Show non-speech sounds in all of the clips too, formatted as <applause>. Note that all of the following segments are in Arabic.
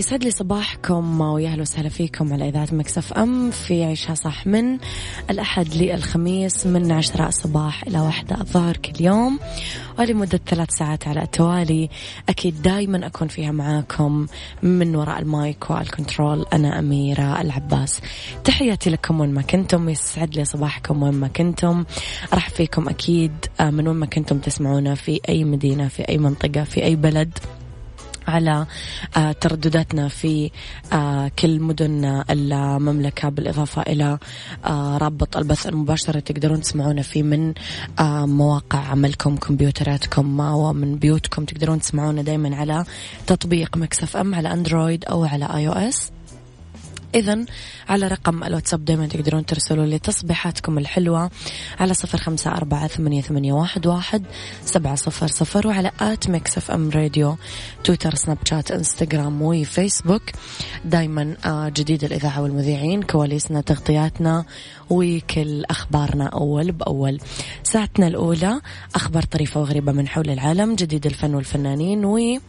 يسعد لي صباحكم ويا أهلا وسهلا فيكم على إذاعة Mix FM في عيشها صح من الأحد للخميس من عشرة الصباح إلى واحدة الظهر كل يوم. ولمدة ثلاث ساعات على التوالي. أكيد دائما أكون فيها معاكم من وراء ال mic وال control أنا أميرة العباس. تحياتي لكم وين ما كنتم. يسعد لي صباحكم وين ما كنتم. أرحب فيكم أكيد من وين ما كنتم تسمعونا. في أي مدينة في أي منطقة في أي بلد. على آه، تردداتنا في آه، كل مدن المملكة بالإضافة إلى آه، رابط البث المباشر تقدرون تسمعونا فيه من مواقع عملكم كمبيوتراتكم ومن بيوتكم تقدرون تسمعونا دايما على تطبيق Mix FM على Android أو على iOS إذا على رقم الواتساب دائما تقدرون ترسلوا لي تصبيحاتكم الحلوة على صفر خمسة أربعة ثمانية, ثمانية واحد, واحد سبعة صفر صفر وعلى at Mix FM Radio تويتر سناب شات إنستغرام وفيسبوك. دايما آه، جديد الإذاعة والمذيعين كواليسنا تغطياتنا وكل أخبارنا أول بأول. ساعتنا الأولى أخبار طريفة وغريبة من حول العالم جديد الفن والفنانين و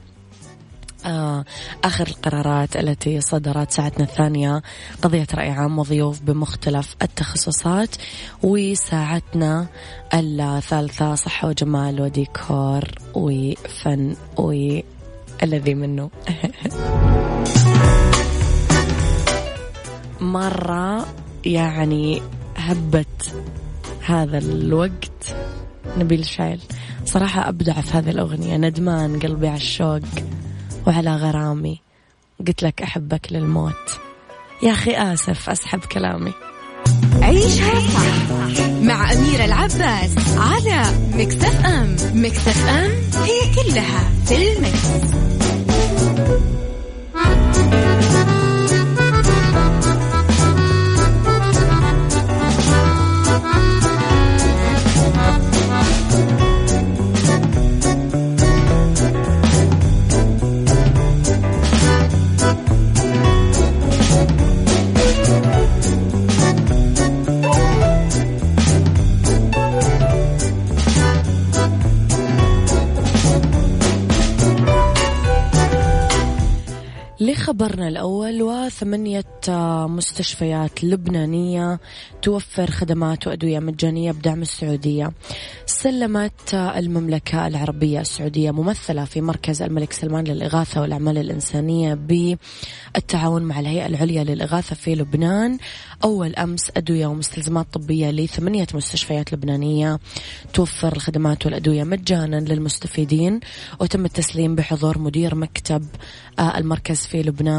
آخر القرارات التي صدرت ساعتنا الثانية قضية رأي عام وضيوف بمختلف التخصصات وساعتنا الثالثة صحة وجمال وديكور وفن والذي منه. <laughs> مرة يعني هبت هذا الوقت. نبيل شايل. صراحة أبدع في هذه الأغنية ندمان قلبي على الشوق. وعلى غرامي. قلت لك أحبك للموت. يا أخي آسف أسحب كلامي. عيشها صح مع أميرة العباس على مكتف أم. مكتف أم هي كلها في المكس. خبرنا الأول وثمانية مستشفيات لبنانية توفر خدمات وأدوية مجانية بدعم السعودية. سلمت المملكة العربية السعودية ممثلة في مركز الملك سلمان للإغاثة والأعمال الإنسانية بالتعاون مع الهيئة العليا للإغاثة في لبنان. أول أمس أدوية ومستلزمات طبية لثمانية مستشفيات لبنانية توفر الخدمات والأدوية مجانا للمستفيدين وتم التسليم بحضور مدير مكتب آه، المركز في لبنان.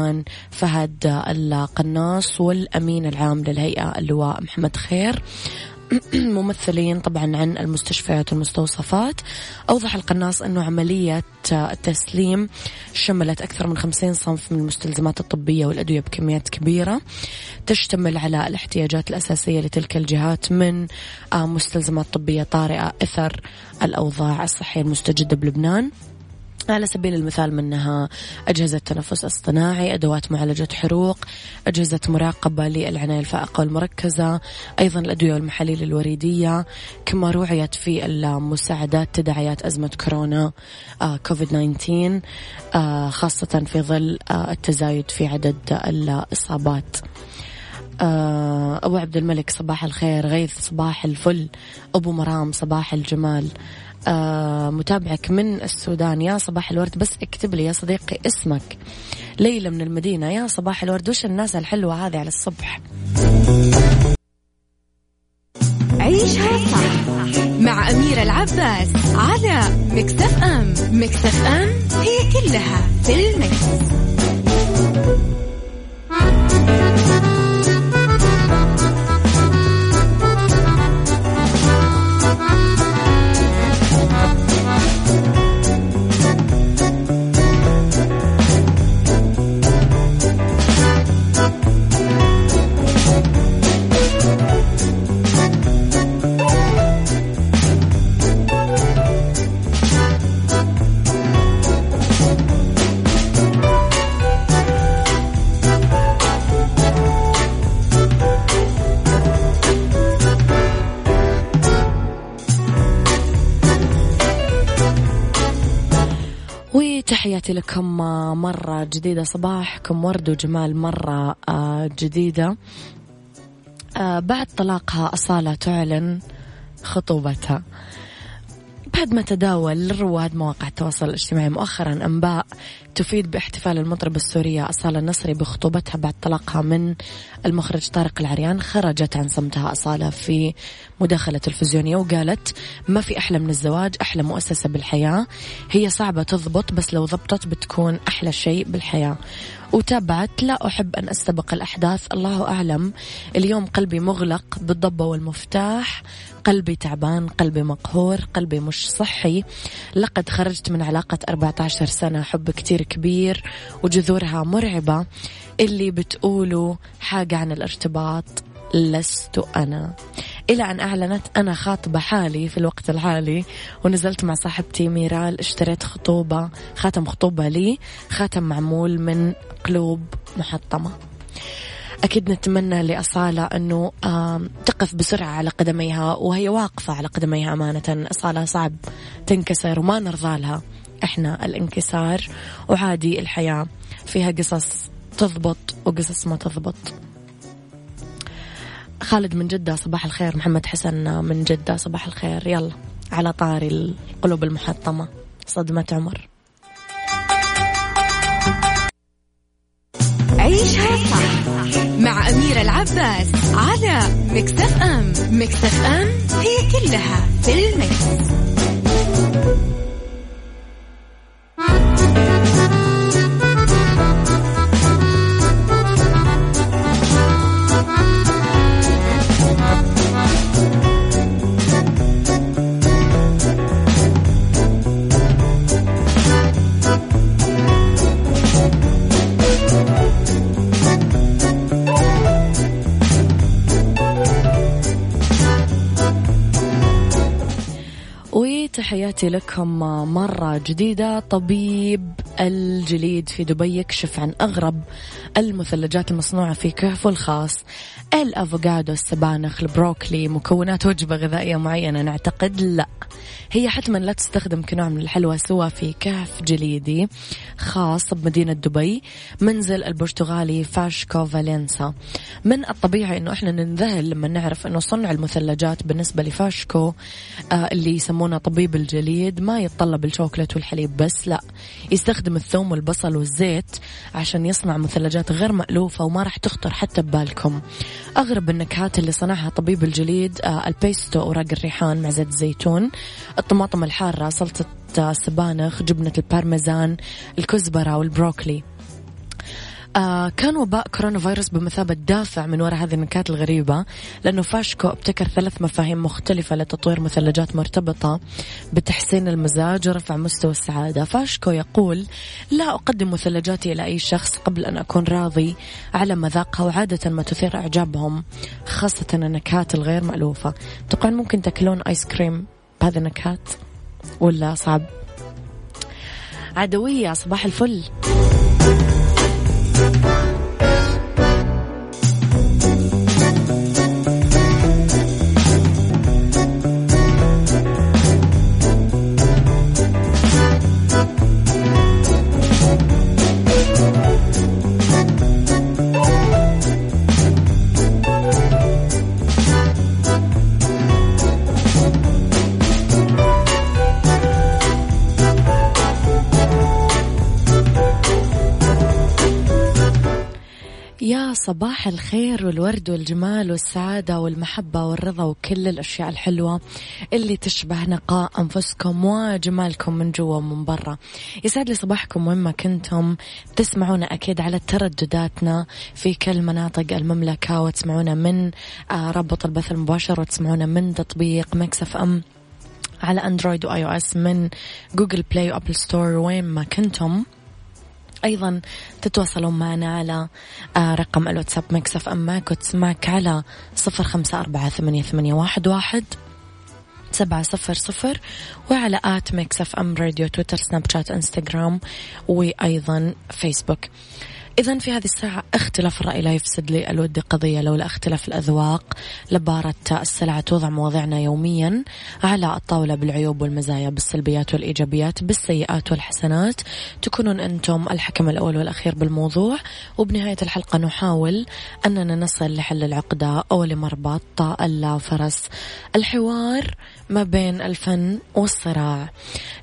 فهد القناص والأمين العام للهيئة اللواء محمد خير. <clears throat> ممثلين طبعا عن المستشفيات والمستوصفات. أوضح القناص أنه عملية التسليم شملت أكثر من خمسين صنف من المستلزمات الطبية والأدوية بكميات كبيرة. تشتمل على الاحتياجات الأساسية لتلك الجهات من آه، مستلزمات طبية طارئة إثر الأوضاع الصحية المستجدة بلبنان. على سبيل المثال منها أجهزة تنفس اصطناعي أدوات معالجة حروق أجهزة مراقبة للعناية الفائقة والمركزة أيضا الأدوية والمحاليل الوريدية كما روعيت في المساعدات تداعيات أزمة كورونا آه كوفيد 19 آه خاصة في ظل آه التزايد في عدد الإصابات. آه، أبو عبد الملك صباح الخير غيث صباح الفل أبو مرام صباح الجمال. متابعك من السودان. يا صباح الورد بس اكتب لي يا صديقي اسمك. ليلى من المدينة. يا صباح الورد وش الناس الحلوة هذه على الصبح؟ عيشها صح مع أميرة العباس على مكتف أم. مكتف أم هي كلها في المكس. تحياتي لكم مرة جديدة صباحكم ورد وجمال مرة آه، جديدة. آه، بعد طلاقها أصالة تعلن خطوبتها. بعد ما تداول رواد مواقع التواصل الاجتماعي مؤخرا أنباء تفيد باحتفال المطربة السورية أصالة النصري بخطوبتها بعد طلاقها من المخرج طارق العريان خرجت عن صمتها أصالة في مداخلة تلفزيونية وقالت ما في أحلى من الزواج أحلى مؤسسة بالحياة. هي صعبة تضبط بس لو ضبطت بتكون أحلى شيء بالحياة. وتابعت لا أحب أن أستبق الأحداث الله أعلم. اليوم قلبي مغلق بالضبة والمفتاح قلبي تعبان قلبي مقهور قلبي مش صحي. لقد خرجت من علاقة 14 سنة حب كتير كبير وجذورها مرعبة. اللي بتقولوا حاجة عن الارتباط لست أنا. إلى أن أعلنت أنا خاطبة حالي في الوقت الحالي ونزلت مع صاحبتي ميرال اشتريت خطوبة خاتم خطوبة لي خاتم معمول من قلوب محطمة. أكيد نتمنى لأصالة أنه تقف بسرعة على قدميها وهي واقفة على قدميها أمانة. أصالة صعب تنكسر وما نرضى لها. إحنا الانكسار وعادي الحياة. فيها قصص تضبط وقصص ما تضبط. خالد من جدة صباح الخير. محمد حسن من جدة صباح الخير. يلا على طاري القلوب المحطمة. صدمة عمر. عيشها صح مع أميرة العباس على مكتف أم. مكتف أم هي كلها في المكس. تحياتي لكم مرة جديدة. طبيب الجليد في دبي يكشف عن أغرب المثلجات المصنوعة في كهفه الخاص. الأفوكادو السبانخ البروكلي مكونات وجبة غذائية معينة نعتقد لا. هي حتما لا تستخدم كنوع من الحلوى سوى في كهف جليدي خاص بمدينة دبي. منزل البرتغالي فاشكو فالنسا من الطبيعي إنه إحنا ننذهل لما نعرف إنه صنع المثلجات بالنسبة لفاشكو آه اللي يسمونه طبيب الجليد ما يتطلب الشوكولات والحليب بس لا. يستخدم الثوم والبصل والزيت عشان يصنع مثلجات غير مألوفة وما راح تخطر حتى ببالكم. أغرب النكهات اللي صنعها طبيب الجليد آه البيستو أوراق الريحان مع زيت الزيتون الطماطم الحارة سلطة السبانخ جبنة البارميزان الكزبرة والبروكلي. آه كان وباء كورونا فيروس بمثابة دافع من وراء هذه النكهات الغريبة لأنه فاشكو ابتكر ثلاث مفاهيم مختلفة لتطوير مثلجات مرتبطة بتحسين المزاج ورفع مستوى السعادة. فاشكو يقول لا أقدم مثلجاتي إلى أي شخص قبل أن أكون راضي على مذاقها وعادة ما تثير إعجابهم خاصة النكهات الغير مألوفة. طبعا ممكن تاكلون آيس كريم بهذه النكهات ولا صعب؟ عدوية صباح الفل. صباح الخير والورد والجمال والسعادة والمحبة والرضا وكل الأشياء الحلوة اللي تشبه نقاء أنفسكم وجمالكم من جوا ومن برا. يسعد لي صباحكم وين ما كنتم. تسمعونا أكيد على تردداتنا في كل مناطق المملكة وتسمعونا من آه، رابط البث المباشر وتسمعونا من تطبيق Mix FM على أندرويد و iOS من Google Play و Apple Store وين ما كنتم. أيضا تتواصلون معنا على آه، رقم الواتساب Mix FM معاك وتسمعك على صفر خمسة أربعة ثمانية, ثمانية واحد, واحد سبعة صفر صفر وعلى at Mix FM Radio تويتر سناب شات إنستغرام وأيضا فيسبوك. إذا في هذه الساعة اختلاف الرأي لا يفسد للود قضية لولا اختلاف الأذواق. لبارت السلع توضع مواضيعنا يوميا على الطاولة بالعيوب والمزايا بالسلبيات والإيجابيات بالسيئات والحسنات. تكونون أنتم الحكم الأول والأخير بالموضوع. وبنهاية الحلقة نحاول أننا نصل لحل العقدة أو لمربط الفرس الحوار ما بين الفن والصراع.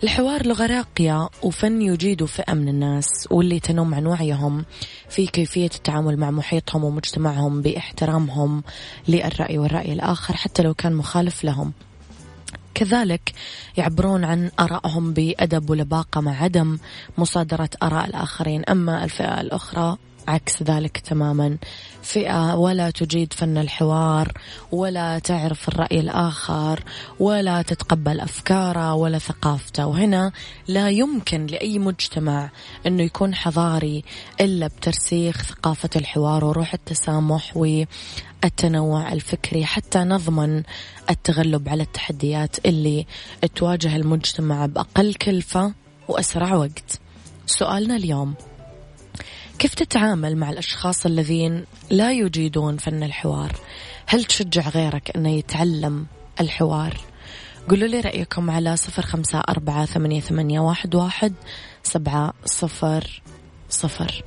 الحوار لغة راقية وفن يجيد فئة من الناس واللي تنم عن وعيهم. في كيفية التعامل مع محيطهم ومجتمعهم بإحترامهم للرأي والرأي الآخر حتى لو كان مخالف لهم. كذلك يعبرون عن آرائهم بأدب ولباقة مع عدم مصادرة آراء الآخرين. أما الفئة الأخرى عكس ذلك تماما. فئة ولا تجيد فن الحوار ولا تعرف الرأي الآخر ولا تتقبل أفكاره ولا ثقافته. وهنا لا يمكن لأي مجتمع أنه يكون حضاري إلا بترسيخ ثقافة الحوار وروح التسامح والتنوع الفكري حتى نضمن التغلب على التحديات اللي تواجه المجتمع بأقل كلفة وأسرع وقت. سؤالنا اليوم كيف تتعامل مع الأشخاص الذين لا يجيدون فن الحوار؟ هل تشجع غيرك أنه يتعلم الحوار؟ قولوا لي رأيكم على صفر خمسة أربعة ثمانية, ثمانية واحد, واحد سبعة صفر صفر.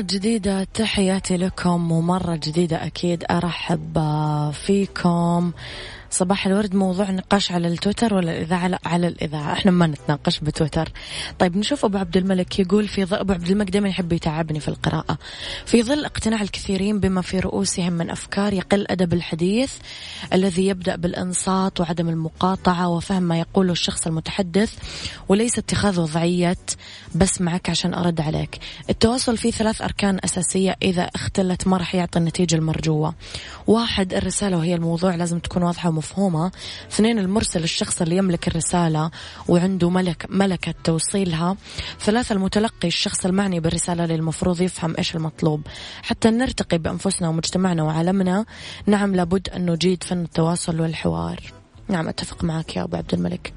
جديدة تحياتي لكم ومرة جديدة أكيد أرحب فيكم. صباح الورد. موضوع نقاش على التويتر ولا الإذاعة على الإذاعة. إحنا ما نتناقش بتويتر. طيب نشوف أبو عبد الملك يقول في ظل أبو عبد الملك دائما يحب يتعبني في القراءة. في ظل اقتناع الكثيرين بما في رؤوسهم من أفكار يقل أدب الحديث الذي يبدأ بالإنصات وعدم المقاطعة وفهم ما يقوله الشخص المتحدث وليس اتخاذ وضعية بس معك عشان أرد عليك. التواصل فيه ثلاث أركان أساسية إذا اختلت ما راح يعطي النتيجة المرجوة. واحد الرسالة وهي الموضوع لازم تكون واضحة ومفهومة اثنين المرسل الشخص اللي يملك الرسالة وعنده ملك ملكة توصيلها. ثلاثة المتلقي الشخص المعني بالرسالة اللي المفروض يفهم إيش المطلوب. حتى نرتقي بأنفسنا ومجتمعنا وعالمنا. نعم لابد أن نجيد فن التواصل والحوار. نعم أتفق معك يا أبو عبد الملك.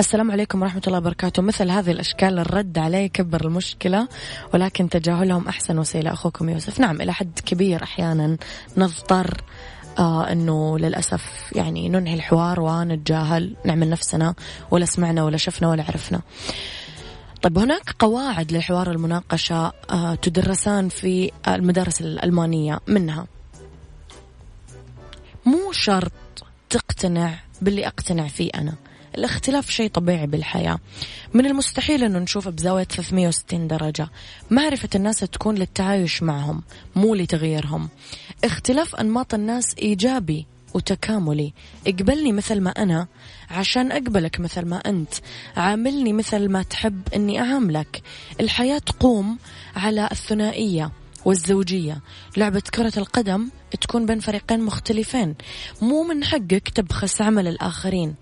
السلام عليكم ورحمة الله وبركاته. مثل هذه الأشكال الرد عليه يكبر المشكلة ولكن تجاهلهم أحسن وسيلة. أخوكم يوسف. نعم إلى حد كبير أحيانا نضطر آه إنه للأسف يعني ننهي الحوار ونتجاهل نعمل نفسنا ولا سمعنا ولا شفنا ولا عرفنا. طيب هناك قواعد للحوار المناقشة آه تدرسان في المدارس الألمانية منها مو شرط تقتنع باللي أقتنع فيه أنا الاختلاف شيء طبيعي بالحياة. من المستحيل أنه نشوفه بزاوية 360 درجة. معرفة الناس تكون للتعايش معهم مو لتغييرهم. اختلاف أنماط الناس إيجابي وتكاملي. اقبلني مثل ما أنا عشان أقبلك مثل ما أنت. عاملني مثل ما تحب أني أعاملك. الحياة تقوم على الثنائية والزوجية. لعبة كرة القدم تكون بين فريقين مختلفين. مو من حقك تبخس عمل الآخرين.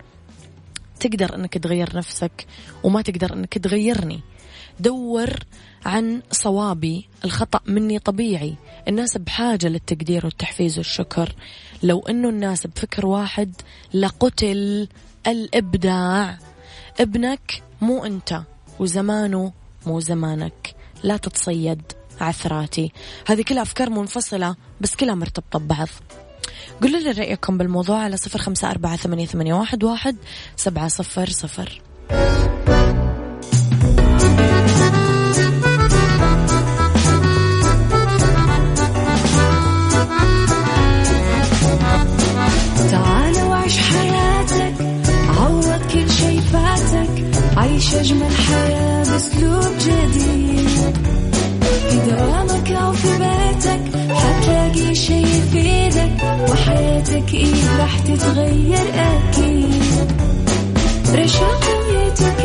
تقدر أنك تغير نفسك وما تقدر أنك تغيرني. دور عن صوابي الخطأ مني طبيعي. الناس بحاجة للتقدير والتحفيز والشكر. لو أنه الناس بفكر واحد لقتل الإبداع. ابنك مو أنت وزمانه مو زمانك. لا تتصيد عثراتي. هذه كلها أفكار منفصلة بس كلها مرتبطة ببعض. قولوا لي رأيكم بالموضوع على صفر خمسة أربعة ثمانية, واحد سبعة صفر صفر. إيه راح تتغير أكيد. رشاق ويتوكيت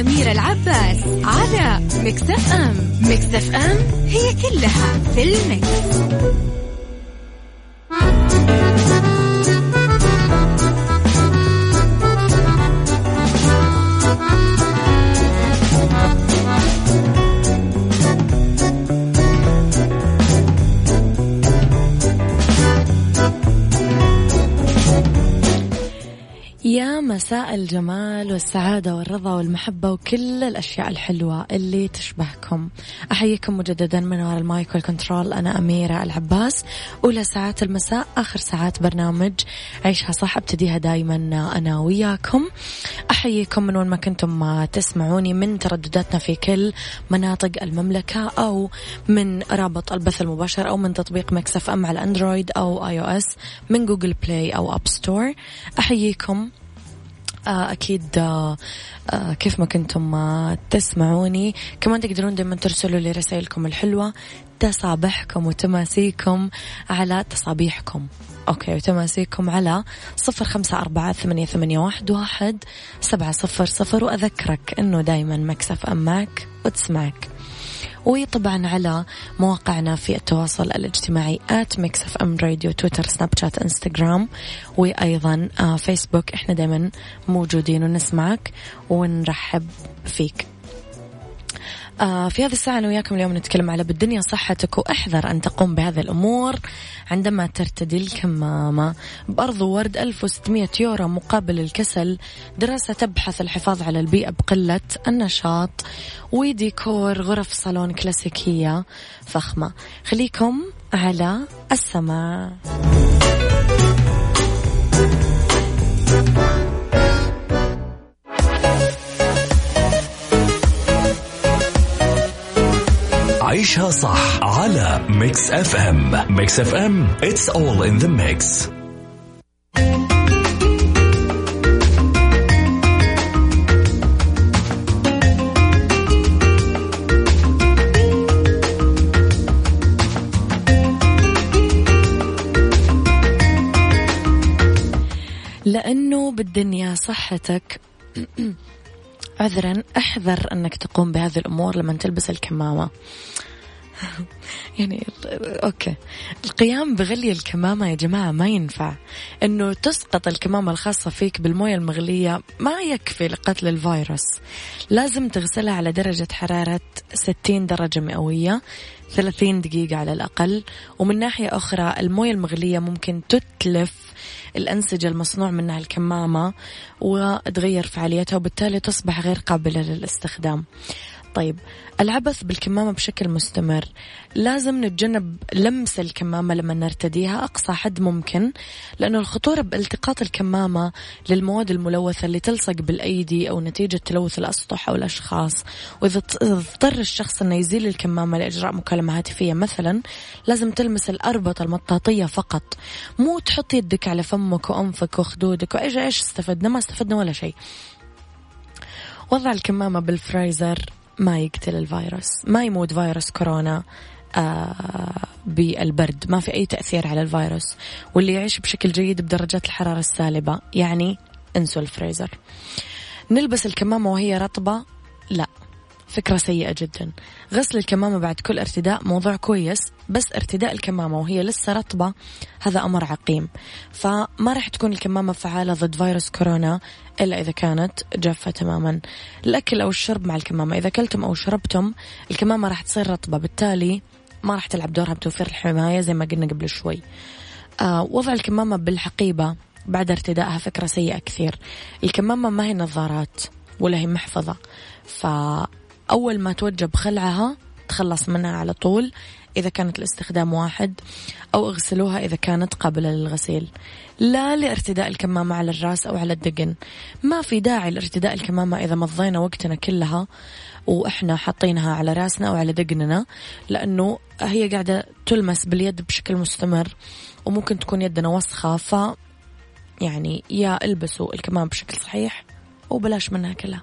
أميرة العباس على مكتف أم مكتف أم هي كلها في المكس. يا مساء الجمال والسعادة والرضا والمحبة وكل الأشياء الحلوة اللي تشبهكم. أحييكم مجددا من وراء ال mic وال control. أنا أميرة العباس أولى ساعات المساء آخر ساعات برنامج عيشها صح أبتديها دايما أنا وياكم. أحييكم من وين ما كنتم تسمعوني من تردداتنا في كل مناطق المملكة أو من رابط البث المباشر أو من تطبيق Mix FM على أندرويد أو iOS من Google Play أو App Store أحييكم أكيد آه، آه، كيف ما كنتم تسمعوني. كمان تقدرون دائما ترسلوا لي رسائلكم الحلوة تصابحكم وتماسيكم على تصابيحكم. أوكي وتماسيكم على صفر خمسة أربعة ثمانية, ثمانية واحد, واحد سبعة صفر صفر. وأذكرك أنه دايما Mix FM معاك وتسمعك. وطبعا على مواقعنا في التواصل الاجتماعي at Mix FM Radio تويتر سناب شات انستغرام وأيضا آه فيسبوك إحنا دايما موجودين ونسمعك ونرحب فيك. آه في هذه الساعة أنا وياكم اليوم نتكلم على بالدنيا صحتك وأحذر أن تقوم بهذه الأمور عندما ترتدي الكمامة. بأرض ورد 1600 يورو مقابل الكسل. دراسة تبحث الحفاظ على البيئة بقلة النشاط. وديكور غرف صالون كلاسيكية فخمة. خليكم على السماع صح على Mix FM Mix FM it's all in the mix. لأنه بالدنيا صحتك <clears throat> عذرا أحذر أنك تقوم بهذه الأمور لما تلبس الكمامة. <laughs> يعني أوكي. القيام بغلي الكمامة يا جماعة ما ينفع. إنه تسقط الكمامة الخاصة فيك بالموية المغلية ما يكفي لقتل الفيروس. لازم تغسلها على درجة حرارة 60 درجة مئوية 30 دقيقة على الأقل. ومن ناحية أخرى الموية المغلية ممكن تتلف الأنسجة المصنوع منها الكمامة وتغير فعاليتها وبالتالي تصبح غير قابلة للاستخدام. طيب العبث بالكمامة بشكل مستمر. لازم نتجنب لمس الكمامة لما نرتديها. أقصى حد ممكن لأنه الخطورة بالتقاط الكمامة للمواد الملوثة اللي تلصق بالأيدي أو نتيجة تلوث الأسطح أو الأشخاص. وإذا اضطر الشخص أنه يزيل الكمامة لإجراء مكالمة هاتفية مثلا لازم تلمس الأربطة المطاطية فقط. مو تحط يدك على فمك وأنفك وخدودك وإيش إيش استفدنا؟ ما استفدنا ولا شيء. وضع الكمامة بالفريزر. ما يقتل الفيروس ما يموت فيروس كورونا آه بالبرد. ما في أي تأثير على الفيروس. واللي يعيش بشكل جيد بدرجات الحرارة السالبة يعني انسوا الفريزر نلبس الكمامة وهي رطبة؟ لا. فكرة سيئة جدا. غسل الكمامة بعد كل ارتداء موضوع كويس بس ارتداء الكمامة وهي لسه رطبة هذا أمر عقيم. فما راح تكون الكمامة فعالة ضد فيروس كورونا إلا إذا كانت جافة تماما. الأكل أو الشرب مع الكمامة إذا أكلتم أو شربتم الكمامة راح تصير رطبة. بالتالي ما راح تلعب دورها بتوفير الحماية زي ما قلنا قبل شوي. آه وضع الكمامة بالحقيبة بعد ارتدائها فكرة سيئة كثير. الكمامة ما هي نظارات ولا هي محفظة فأول ما توجب خلعها تخلص منها على طول إذا كانت الاستخدام واحد أو اغسلوها إذا كانت قابلة للغسيل. لا لارتداء الكمامة على الرأس أو على الدقن. ما في داعي لارتداء الكمامة إذا مضينا وقتنا كلها وإحنا حاطينها على رأسنا أو على دقننا لأنه هي قاعدة تلمس باليد بشكل مستمر وممكن تكون يدنا وسخة ف يعني يا البسوا الكمامة بشكل صحيح وبلاش منها كلها.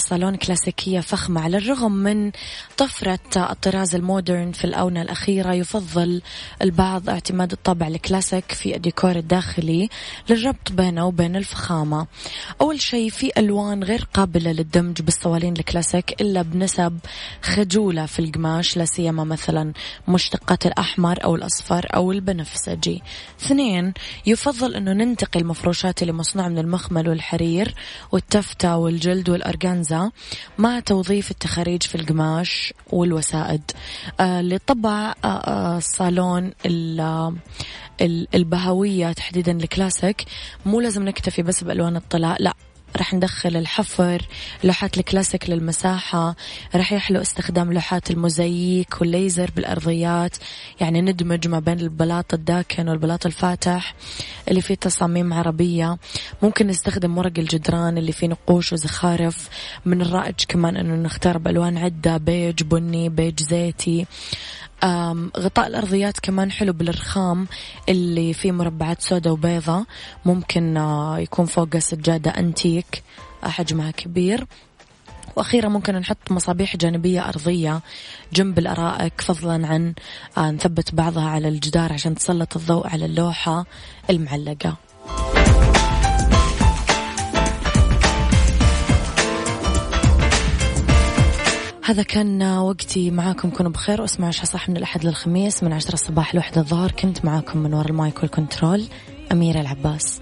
صالون كلاسيكية فخمة على الرغم من طفرة الطراز ال modern في الآونة الأخيرة. يفضل البعض اعتماد الطابع الكلاسيك في الديكور الداخلي للربط بينه وبين الفخامة. أول شيء في ألوان غير قابلة للدمج بالصوالين الكلاسيك إلا بنسب خجولة في القماش لا سيما مثلا مشتقات الأحمر أو الأصفر أو البنفسجي. اثنين يفضل أنه ننتقي المفروشات اللي مصنوعة من المخمل والحرير والتفتة والجلد والأرجانزا مع توظيف التخاريج في القماش والوسائد آه لطبع آه آه الصالون البهوية تحديدا الكلاسيك. مو لازم نكتفي بس بألوان الطلاء لا. راح ندخل الحفر لوحات الكلاسيك للمساحة راح يحلو استخدام لوحات الموزاييك والليزر بالأرضيات يعني ندمج ما بين البلاط الداكن والبلاط الفاتح اللي فيه تصاميم عربية. ممكن نستخدم ورق الجدران اللي فيه نقوش وزخارف من الرائج كمان أنه نختار بألوان عدة بيج بني بيج زيتي. غطاء الأرضيات كمان حلو بالرخام اللي فيه مربعات سوداء وبيضة. ممكن آه، يكون فوق سجادة أنتيك آه، حجمها كبير. وأخيرا ممكن نحط مصابيح جانبية أرضية جنب الأرائك فضلا عن آه، نثبت بعضها على الجدار عشان تسلط الضوء على اللوحة المعلقة. هذا كان وقتي. معاكم كونوا بخير واسمعوا عشاء صح من الأحد للخميس من عشرة الصباح لوحدة الظهر. كنت معاكم من وراء المايك والكنترول أميرة العباس.